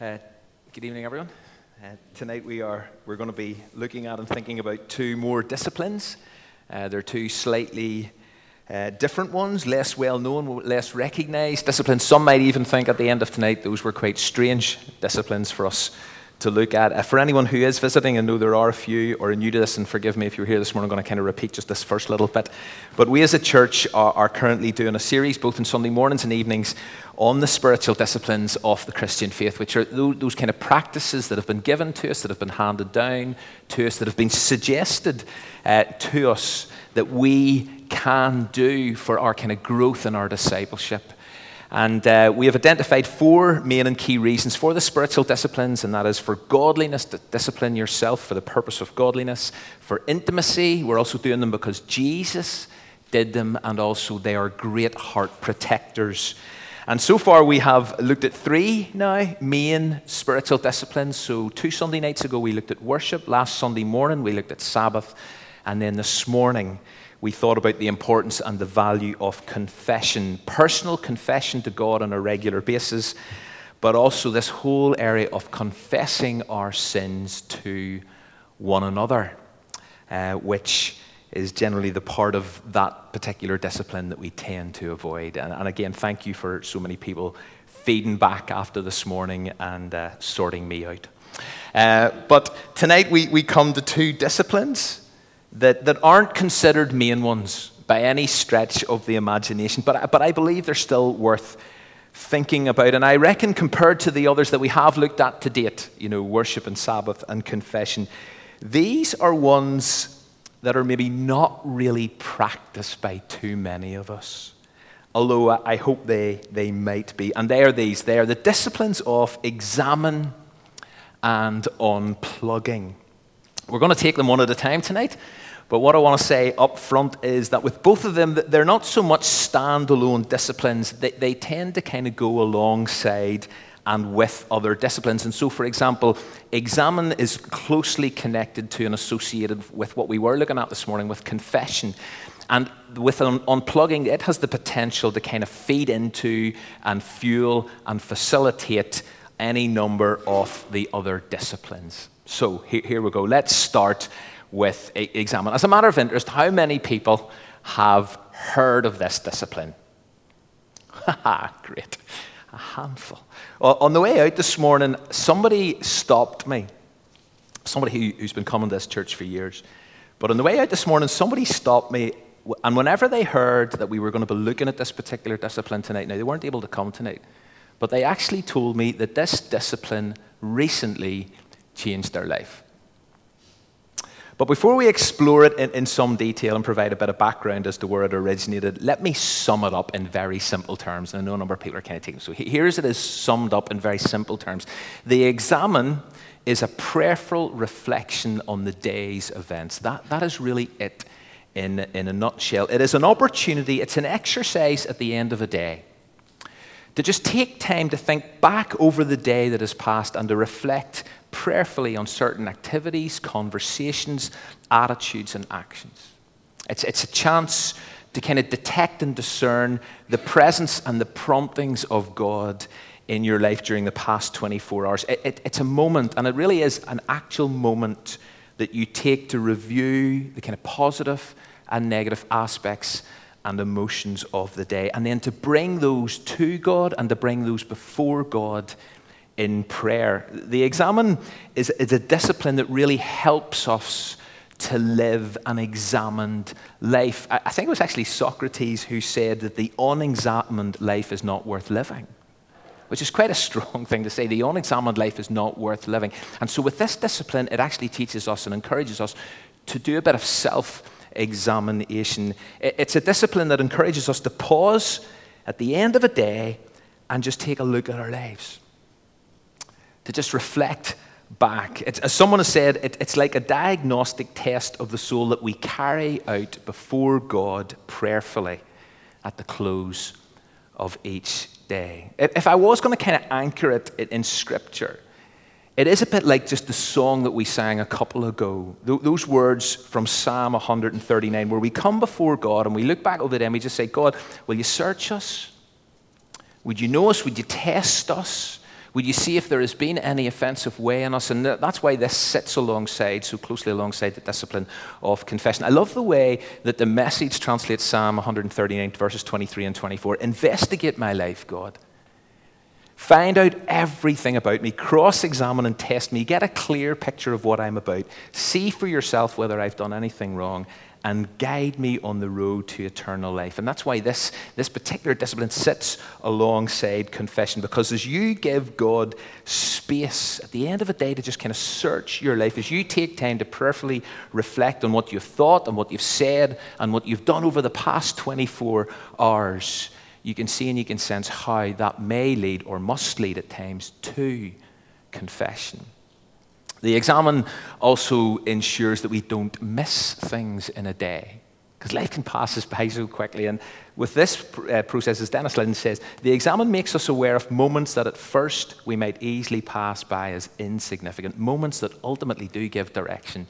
Uh, good evening, everyone. Uh, tonight we are we're going to be looking at and thinking about two more disciplines. Uh, they're two slightly uh, different ones, less well known, less recognized disciplines. Some might even think at the end of tonight those were quite strange disciplines for us to look at. Uh, for anyone who is visiting, I know there are a few or are new to this, and forgive me if you're here this morning, I'm going to kind of repeat just this first little bit. But we as a church are, are currently doing a series, both on Sunday mornings and evenings, on the spiritual disciplines of the Christian faith, which are those, kind of practices that have been given to us, that have been handed down to us, that have been suggested uh, to us that we can do for our kind of growth in our discipleship. And uh, we have identified four main and key reasons for the spiritual disciplines, and that is for godliness, to discipline yourself for the purpose of godliness, for intimacy, we're also doing them because Jesus did them, and also they are great heart protectors. And so far, we have looked at three now main spiritual disciplines. So, two Sunday nights ago, we looked at worship. Last Sunday morning, we looked at Sabbath. And then this morning, we thought about the importance and the value of confession, personal confession to God on a regular basis, but also this whole area of confessing our sins to one another, uh, which is generally the part of that particular discipline that we tend to avoid. And, and again, thank you for so many people feeding back after this morning and uh, sorting me out. Uh, but tonight we, we come to two disciplines that, that aren't considered main ones by any stretch of the imagination, but, but I believe they're still worth thinking about. And I reckon, compared to the others that we have looked at to date, you know, worship and Sabbath and confession, these are ones that are maybe not really practiced by too many of us. Although I hope they, they might be. And they are these they are the disciplines of examen and unplugging. We're going to take them one at a time tonight. But what I want to say up front is that with both of them, they're not so much standalone disciplines, they, they tend to kind of go alongside and with other disciplines. And so, for example, examen is closely connected to and associated with what we were looking at this morning with confession. And with un- unplugging, it has the potential to kind of feed into and fuel and facilitate any number of the other disciplines. So here, we go. Let's start with examen. As a matter of interest, how many people have heard of this discipline? Ha, great. A handful. Well, on the way out this morning, somebody stopped me. Somebody who's been coming to this church for years. But on the way out this morning, somebody stopped me. And whenever they heard that we were going to be looking at this particular discipline tonight, now they weren't able to come tonight, but they actually told me that this discipline recently changed their life. But before we explore it in, in, some detail and provide a bit of background as to where it originated, let me sum it up in very simple terms. And I know a number of people are kind of taking So here's it is summed up in very simple terms. The examen is a prayerful reflection on the day's events. That, that is really it in, in a nutshell. It is an opportunity, it's an exercise at the end of a day to just take time to think back over the day that has passed and to reflect prayerfully on certain activities, conversations, attitudes, and actions. It's, it's a chance to kind of detect and discern the presence and the promptings of God in your life during the past 24 hours. It, it, it's a moment, and it really is an actual moment that you take to review the kind of positive and negative aspects and emotions of the day, and then to bring those to God and to bring those before God in prayer. The examen is, is a discipline that really helps us to live an examined life. I, I think it was actually Socrates who said that the unexamined life is not worth living which is quite a strong thing to say. The unexamined life is not worth living. And so, with this discipline, it actually teaches us and encourages us to do a bit of self examination. It's a discipline that encourages us to pause at the end of a day and just take a look at our lives to just reflect back. It's, as someone has said, it, it's like a diagnostic test of the soul that we carry out before God prayerfully at the close of each day. If I was going to kind of anchor it in Scripture, it is a bit like just the song that we sang a couple ago. Those words from Psalm 139, where we come before God and we look back over them we just say, God, will you search us? Would you know us? Would you test us? Would you see if there has been any offensive way in us? And that's why this sits alongside, so closely alongside the discipline of confession. I love the way that the message translates Psalm 139, verses 23 and 24. Investigate my life, God. Find out everything about me, cross examine and test me, get a clear picture of what I'm about. See for yourself whether I've done anything wrong, and guide me on the road to eternal life. And that's why this, this particular discipline sits alongside confession, because as you give God space at the end of the day to just kind of search your life, as you take time to prayerfully reflect on what you've thought and what you've said and what you've done over the past 24 hours you can see and you can sense how that may lead or must lead at times to confession. The examen also ensures that we don't miss things in a day because life can pass us by so quickly. And with this uh, process, as Dennis Linn says, the examen makes us aware of moments that at first we might easily pass by as insignificant, moments that ultimately do give direction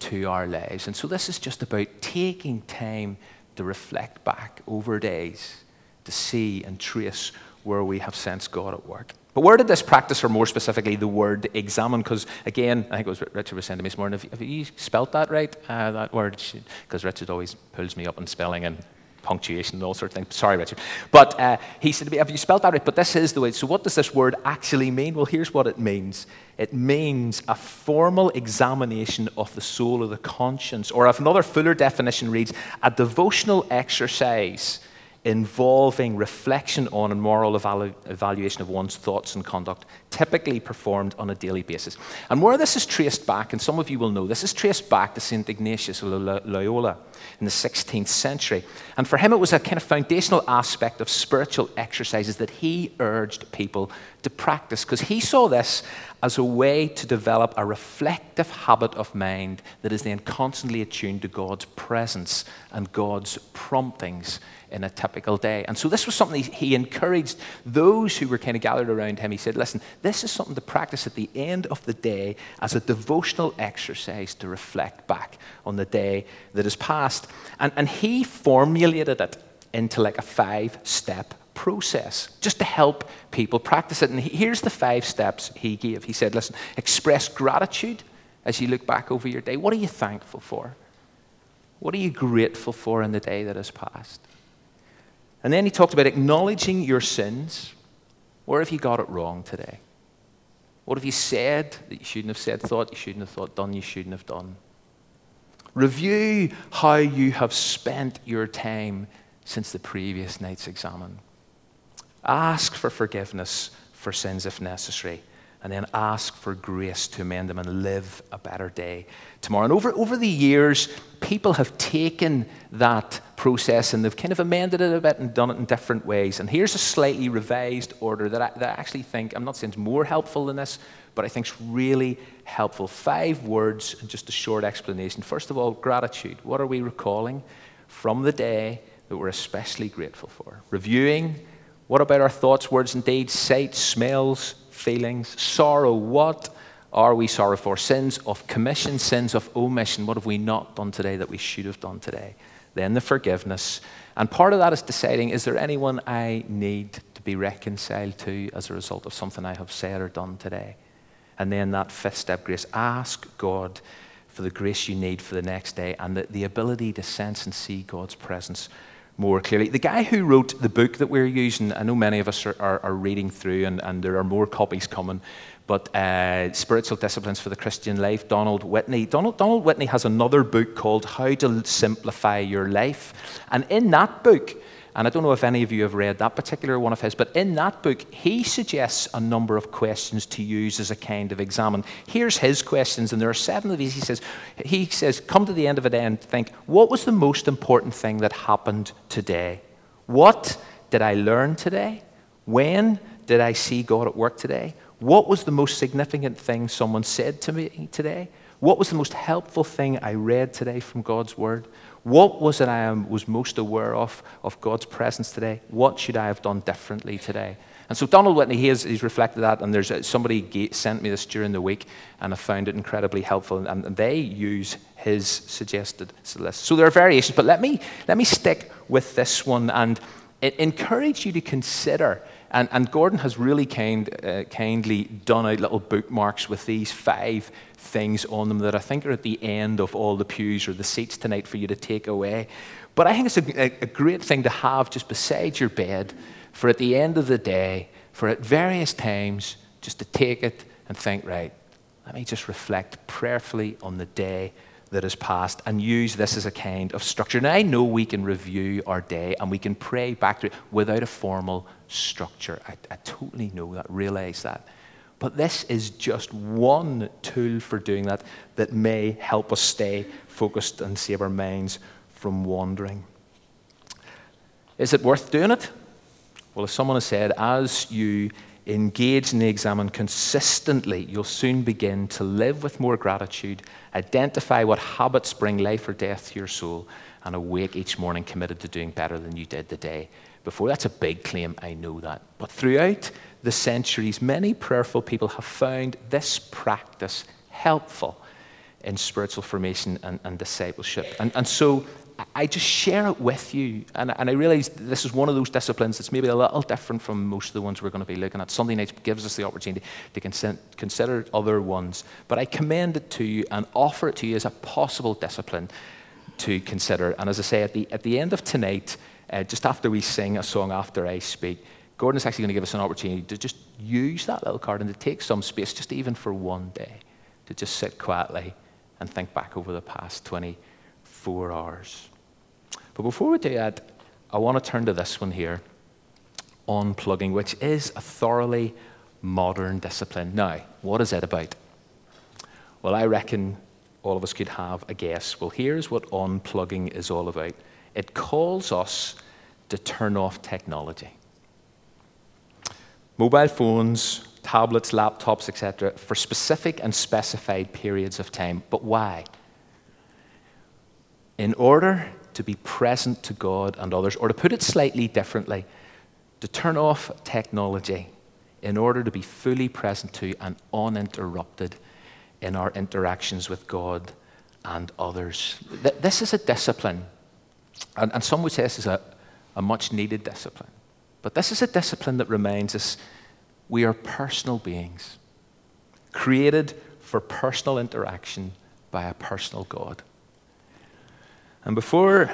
to our lives. And so this is just about taking time to reflect back over days to see and trace where we have sensed God at work. But where did this practice, or more specifically, the word examen? Because again, I think it was Richard was saying to me this morning, have, you spelt that right? Uh, that word, because Richard always pulls me up on spelling and punctuation and all sorts of things. Sorry, Richard. But uh, he said to me, Have you spelt that right? But this is the way. So, what does this word actually mean? Well, here's what it means it means a formal examination of the soul of the conscience, or if another fuller definition reads, a devotional exercise involving reflection on and moral evalu- evaluation of one's thoughts and conduct, typically performed on a daily basis. And where this is traced back, and some of you will know, this is traced back to St. Ignatius of Loyola in the 16th century. And for him, it was a kind of foundational aspect of spiritual exercises that he urged people to practice, because he saw this as a way to develop a reflective habit of mind that is then constantly attuned to God's presence and God's promptings in a typical day. And so this was something he encouraged those who were kind of gathered around him. He said, Listen, this is something to practice at the end of the day as a devotional exercise to reflect back on the day that has passed. And, and he formulated it into like a five step process just to help people practice it. And here's the five steps he gave. He said, Listen, express gratitude as you look back over your day. What are you thankful for? What are you grateful for in the day that has passed? And then he talked about acknowledging your sins. Where have you got it wrong today? What have you said that you shouldn't have said, thought you shouldn't have thought, done you shouldn't have done? Review how you have spent your time since the previous night's examen. Ask for forgiveness for sins if necessary and then ask for grace to amend them and live a better day tomorrow. And over, over the years, people have taken that process and they've kind of amended it a bit and done it in different ways. And here's a slightly revised order that I, that I actually think, I'm not saying it's more helpful than this, but I think it's really helpful. Five words and just a short explanation. First of all, gratitude. What are we recalling from the day that we're especially grateful for? Reviewing. What about our thoughts, words, and deeds, sights, smells, feelings. Sorrow, what are we sorry for? Sins of commission, sins of omission. What have we not done today that we should have done today? Then the forgiveness. And part of that is deciding is there anyone I need to be reconciled to as a result of something I have said or done today? And then that fifth step, grace. Ask God for the grace you need for the next day and the, the ability to sense and see God's presence more clearly. The guy who wrote the book that we're using, I know many of us are, are, are reading through, and, and, there are more copies coming, but uh, Spiritual Disciplines for the Christian Life, Donald Whitney. Donald, Donald Whitney has another book called How to Simplify Your Life. And in that book, and I don't know if any of you have read that particular one of his, but in that book, he suggests a number of questions to use as a kind of examen. Here's his questions, and there are seven of these. He says, he says, come to the end of it and think, what was the most important thing that happened today? What did I learn today? When did I see God at work today? What was the most significant thing someone said to me today? What was the most helpful thing I read today from God's Word? What was it I was most aware of, of God's presence today? What should I have done differently today? And so Donald Whitney, he has, he's reflected that, and there's somebody sent me this during the week, and I found it incredibly helpful, and, they use his suggested list. So there are variations, but let me, let me stick with this one and encourage you to consider And, and Gordon has really kind, uh, kindly done out little bookmarks with these five things on them that I think are at the end of all the pews or the seats tonight for you to take away. But I think it's a, a, great thing to have just beside your bed for at the end of the day, for at various times, just to take it and think, right, let me just reflect prayerfully on the day that has passed and use this as a kind of structure. Now, I know we can review our day and we can pray back to it without a formal structure. I, I totally know that, realize that. But this is just one tool for doing that that may help us stay focused and save our minds from wandering. Is it worth doing it? Well, as someone has said, as you engage in the examen consistently, you'll soon begin to live with more gratitude, identify what habits bring life or death to your soul, and awake each morning committed to doing better than you did the day before. That's a big claim, I know that. But throughout the centuries, many prayerful people have found this practice helpful in spiritual formation and, and discipleship. And, and so I just share it with you. And, and I realize this is one of those disciplines that's maybe a little different from most of the ones we're going to be looking at. Sunday night gives us the opportunity to consider other ones. But I commend it to you and offer it to you as a possible discipline to consider. And as I say, at the, at the end of tonight, uh, just after we sing a song after I speak, Gordon is actually going to give us an opportunity to just use that little card and to take some space, just even for one day, to just sit quietly and think back over the past 24 hours. But before we do that, I want to turn to this one here unplugging, which is a thoroughly modern discipline. Now, what is it about? Well, I reckon all of us could have a guess. Well, here's what unplugging is all about it calls us to turn off technology. Mobile phones, tablets, laptops, etc., for specific and specified periods of time. But why? in order to be present to God and others, or to put it slightly differently, to turn off technology in order to be fully present to and uninterrupted in our interactions with God and others. This is a discipline, and, some would say this is a, a much needed discipline. But this is a discipline that reminds us we are personal beings, created for personal interaction by a personal God. And before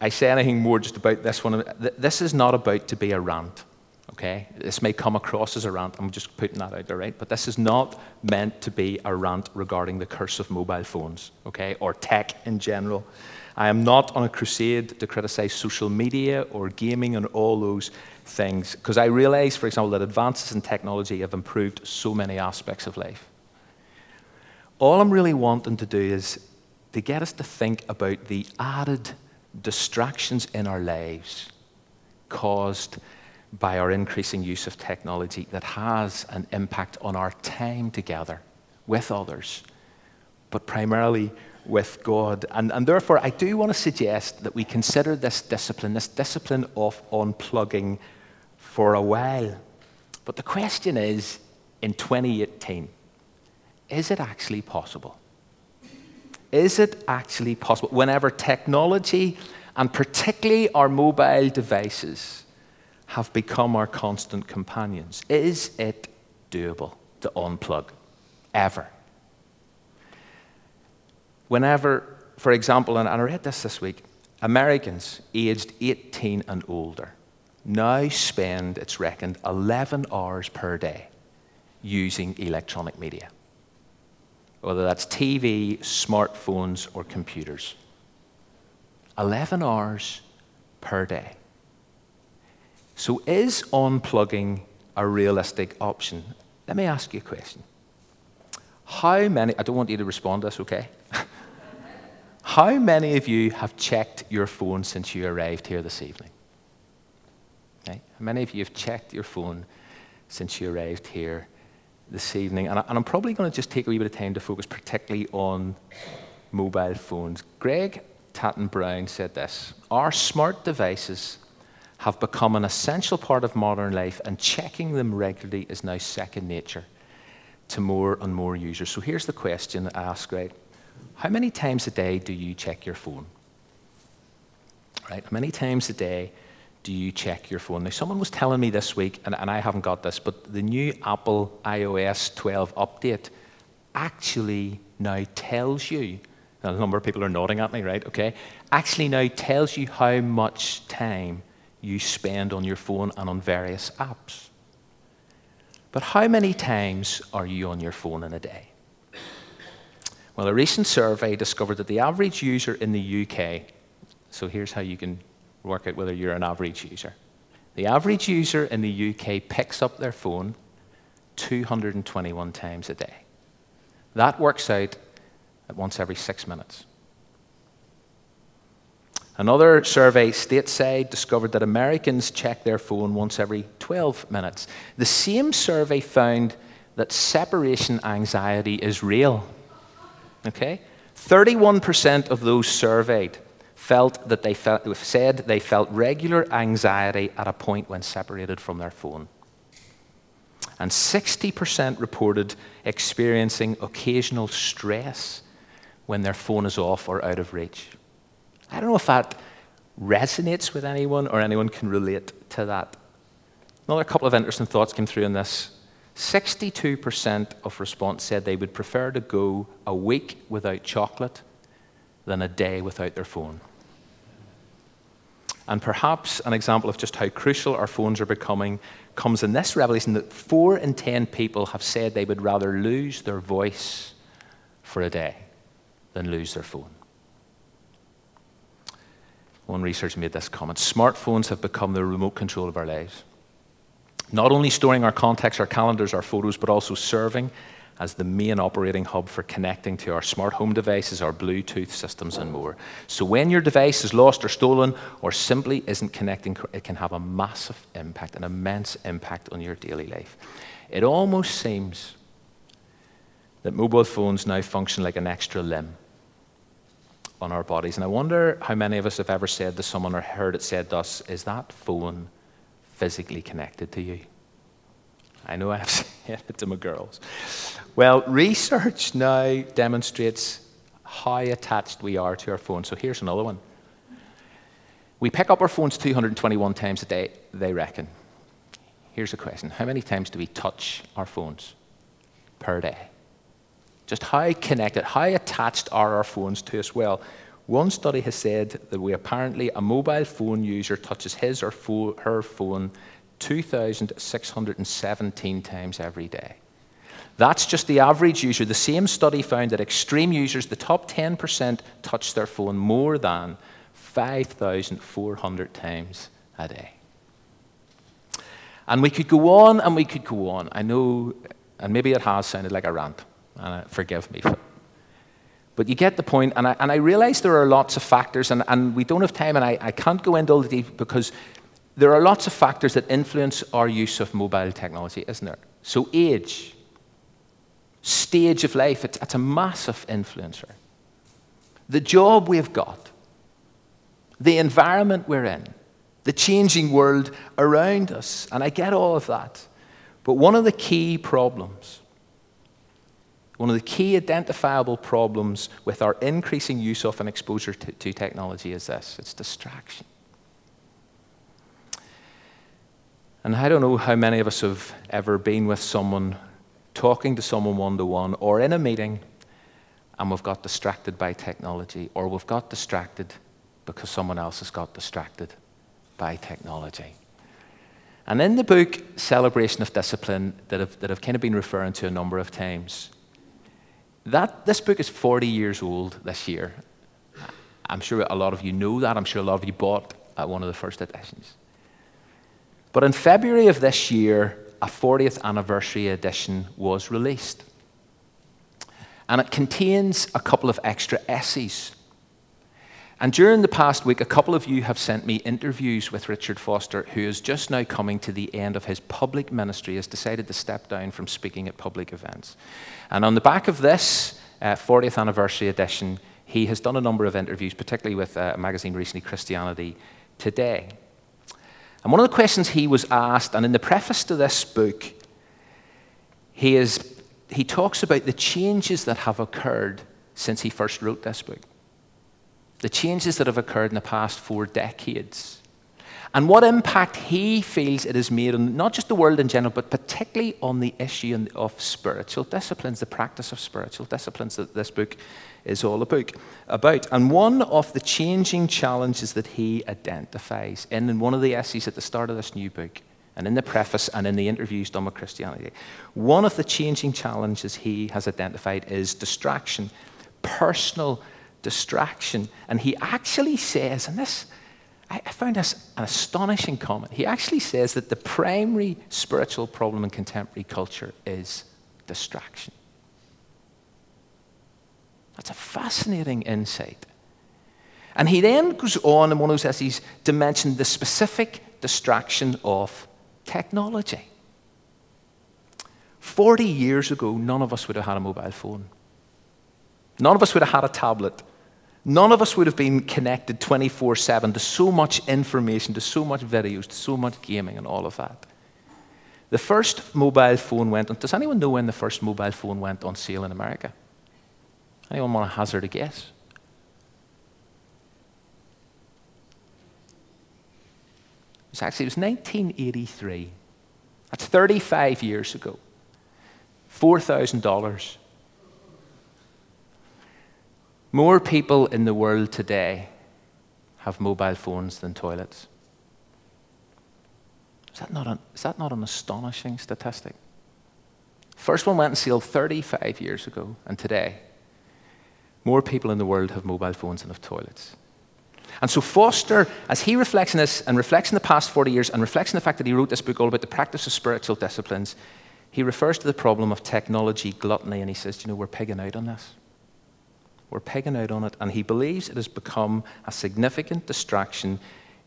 I say anything more just about this one, this is not about to be a rant, okay? This may come across as a rant. I'm just putting that out there, right? But this is not meant to be a rant regarding the curse of mobile phones, okay? Or tech in general. I am not on a crusade to criticize social media or gaming and all those things, because I realize, for example, that advances in technology have improved so many aspects of life. All I'm really wanting to do is to get us to think about the added distractions in our lives caused by our increasing use of technology that has an impact on our time together with others, but primarily with God. And, and therefore, I do want to suggest that we consider this discipline, this discipline of unplugging, for a while. But the question is in 2018, is it actually possible? is it actually possible? Whenever technology, and particularly our mobile devices, have become our constant companions, is it doable to unplug? Ever? Whenever, for example, and I read this this week, Americans aged 18 and older now spend, it's reckoned, 11 hours per day using electronic media whether that's TV, smartphones, or computers. 11 hours per day. So, is unplugging a realistic option? Let me ask you a question. How many, I don't want you to respond to this, okay? How many of you have checked your phone since you arrived here this evening? How many of you have checked your phone since you arrived here this evening, and, I, am probably going to just take a wee bit of time to focus particularly on mobile phones. Greg Tatton Brown said this Our smart devices have become an essential part of modern life, and checking them regularly is now second nature to more and more users. So here's the question that I ask Greg How many times a day do you check your phone? Right? How many times a day do you check your phone? Now, someone was telling me this week, and, and I haven't got this, but the new Apple iOS 12 update actually now tells you, a number of people are nodding at me, right? Okay. Actually now tells you how much time you spend on your phone and on various apps. But how many times are you on your phone in a day? Well, a recent survey discovered that the average user in the UK, so here's how you can work out whether you're an average user. The average user in the UK picks up their phone 221 times a day. That works out at once every six minutes. Another survey stateside discovered that Americans check their phone once every 12 minutes. The same survey found that separation anxiety is real. Okay? 31% of those surveyed felt that they felt, said they felt regular anxiety at a point when separated from their phone. And 60% reported experiencing occasional stress when their phone is off or out of reach. I don't know if that resonates with anyone or anyone can relate to that. Another couple of interesting thoughts came through in this. 62% of response said they would prefer to go a week without chocolate than a day without their phone. And perhaps an example of just how crucial our phones are becoming comes in this revelation that four in ten people have said they would rather lose their voice for a day than lose their phone. One researcher made this comment smartphones have become the remote control of our lives. Not only storing our contacts, our calendars, our photos, but also serving as the main operating hub for connecting to our smart home devices, our Bluetooth systems, and more. So when your device is lost or stolen or simply isn't connecting, it can have a massive impact, an immense impact on your daily life. It almost seems that mobile phones now function like an extra limb on our bodies. And I wonder how many of us have ever said to someone or heard it said to us, Is that phone physically connected to you? I know I've said it to my girls. Well, research now demonstrates how attached we are to our phones. So here's another one. We pick up our phones 221 times a day, they reckon. Here's a question How many times do we touch our phones per day? Just how connected, how attached are our phones to us? Well, one study has said that we apparently, a mobile phone user touches his or fo- her phone 2,617 times every day. That's just the average user. The same study found that extreme users, the top 10%, touch their phone more than 5,400 times a day. And we could go on and we could go on. I know, and maybe it has sounded like a rant and uh, forgive me. But you get the point, and I, and I realize there are lots of factors, and, and we don't have time, and I, I can't go into all the details because there are lots of factors that influence our use of mobile technology, isn't there? So, age, stage of life, it's, it's a massive influencer. The job we've got, the environment we're in, the changing world around us, and I get all of that. But one of the key problems one of the key identifiable problems with our increasing use of and exposure to, to technology is this it's distraction. And I don't know how many of us have ever been with someone, talking to someone one to one, or in a meeting, and we've got distracted by technology, or we've got distracted because someone else has got distracted by technology. And in the book, Celebration of Discipline, that I've, that I've kind of been referring to a number of times, that, this book is 40 years old this year. I'm sure a lot of you know that. I'm sure a lot of you bought uh, one of the first editions. But in February of this year, a 40th anniversary edition was released. And it contains a couple of extra essays. And during the past week, a couple of you have sent me interviews with Richard Foster, who is just now coming to the end of his public ministry, has decided to step down from speaking at public events. And on the back of this uh, 40th anniversary edition, he has done a number of interviews, particularly with uh, a magazine recently, Christianity Today. And one of the questions he was asked, and in the preface to this book, he, is, he talks about the changes that have occurred since he first wrote this book. The changes that have occurred in the past four decades. and what impact he feels it has made on not just the world in general, but particularly on the issue of spiritual disciplines, the practice of spiritual disciplines that this book is all about. And one of the changing challenges that he identifies in, in one of the essays at the start of this new book, and in the preface and in the interviews done with Christianity, one of the changing challenges he has identified is distraction, personal distraction. And he actually says, and this I, found this an astonishing comment. He actually says that the primary spiritual problem in contemporary culture is distraction. That's a fascinating insight. And he then goes on in one of those essays to mention the specific distraction of technology. 40 years ago, none of us would have had a mobile phone. None of us would have had a tablet. None of us would have been connected 24 7 to so much information, to so much videos, to so much gaming, and all of that. The first mobile phone went on. Does anyone know when the first mobile phone went on sale in America? Anyone want to hazard a guess? It was actually it was 1983. That's 35 years ago. $4,000. More people in the world today have mobile phones than toilets. Is that not an, is that not an astonishing statistic? First one went on sale 35 years ago, and today, more people in the world have mobile phones than have toilets. And so Foster, as he reflects on this and reflects on the past 40 years and reflects on the fact that he wrote this book all about the practice of spiritual disciplines, he refers to the problem of technology gluttony and he says, you know, we're pigging out on this. We're pegging out on it, and he believes it has become a significant distraction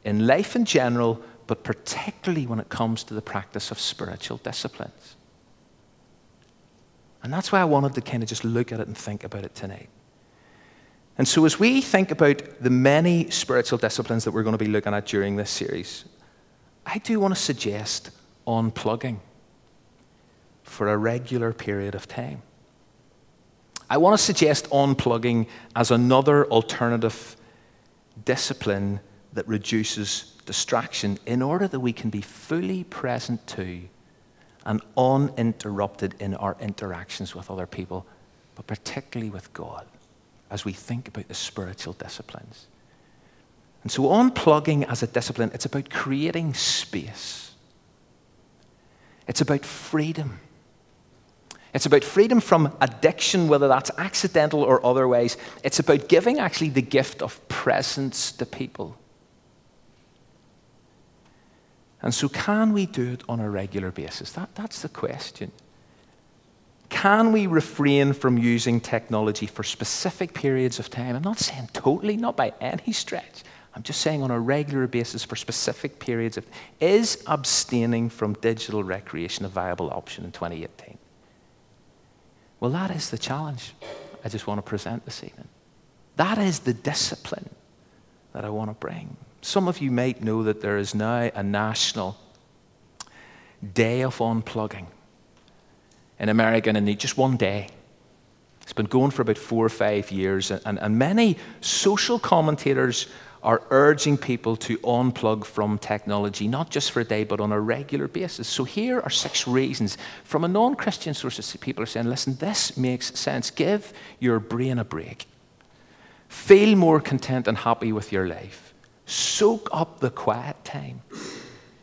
in life in general, but particularly when it comes to the practice of spiritual disciplines. And that's why I wanted to kind of just look at it and think about it tonight. And so, as we think about the many spiritual disciplines that we're going to be looking at during this series, I do want to suggest unplugging for a regular period of time. I want to suggest unplugging as another alternative discipline that reduces distraction in order that we can be fully present to and uninterrupted in our interactions with other people, but particularly with God as we think about the spiritual disciplines. And so, unplugging as a discipline, it's about creating space, it's about freedom. It's about freedom from addiction, whether that's accidental or otherwise. It's about giving actually the gift of presence to people. And so, can we do it on a regular basis? That, that's the question. Can we refrain from using technology for specific periods of time? I'm not saying totally, not by any stretch. I'm just saying on a regular basis for specific periods of. Is abstaining from digital recreation a viable option in 2018? Well, that is the challenge I just want to present this evening. That is the discipline that I want to bring. Some of you might know that there is now a national day of unplugging in America, and just one day. It's been going for about four or five years, and, and many social commentators are urging people to unplug from technology, not just for a day, but on a regular basis. So here are six reasons. From a non Christian source, people are saying, listen, this makes sense. Give your brain a break. Feel more content and happy with your life. Soak up the quiet time.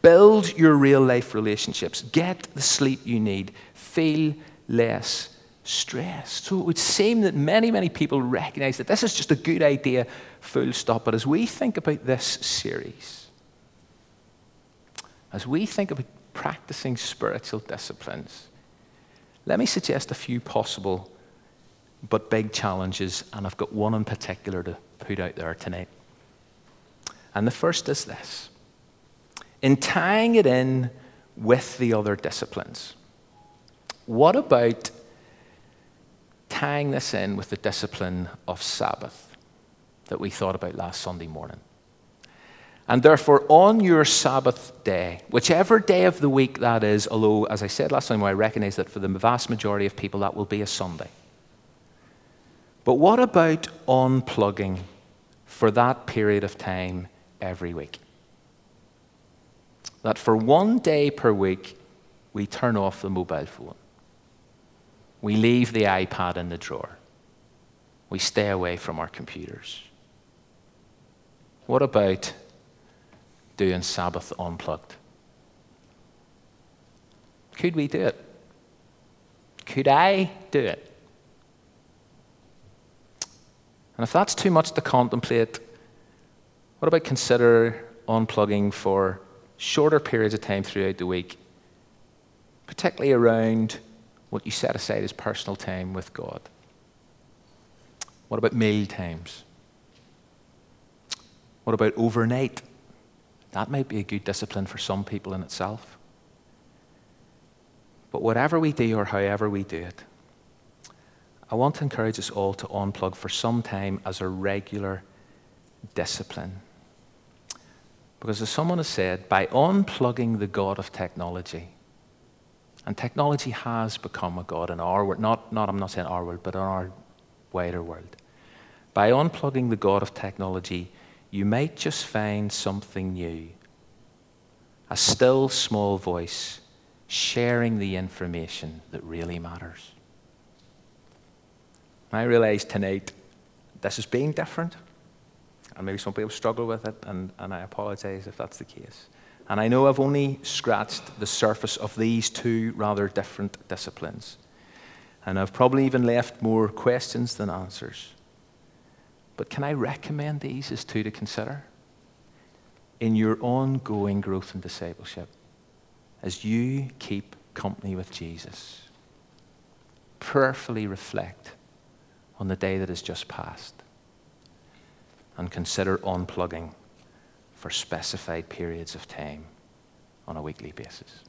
Build your real life relationships. Get the sleep you need. Feel less stressed. So it would seem that many, many people recognize that this is just a good idea, full stop. But as we think about this series, as we think about practicing spiritual disciplines, let me suggest a few possible but big challenges, and I've got one in particular to put out there tonight. And the first is this in tying it in with the other disciplines, what about tying this in with the discipline of Sabbath that we thought about last Sunday morning. And therefore, on your Sabbath day, whichever day of the week that is, although, as I said last time, I recognize that for the vast majority of people, that will be a Sunday. But what about unplugging for that period of time every week? that for one day per week, we turn off the mobile phone. We leave the iPad in the drawer. We stay away from our computers. What about doing Sabbath unplugged? Could we do it? Could I do it? And if that's too much to contemplate, what about consider unplugging for shorter periods of time throughout the week, particularly around what you set aside as personal time with God? What about meal times? What about overnight? That might be a good discipline for some people in itself. But whatever we do or however we do it, I want to encourage us all to unplug for some time as a regular discipline. Because as someone has said, by unplugging the God of technology, and technology has become a God in our world, not, not I'm not saying our world, but in our wider world. By unplugging the God of technology, you might just find something new. A still small voice sharing the information that really matters. I realize tonight this is being different. And maybe some people struggle with it, and, and I apologize if that's the case. And I know I've only scratched the surface of these two rather different disciplines. And I've probably even left more questions than answers. But can I recommend these as two to consider? In your ongoing growth and discipleship, as you keep company with Jesus, prayerfully reflect on the day that has just passed and consider unplugging for specified periods of time on a weekly basis.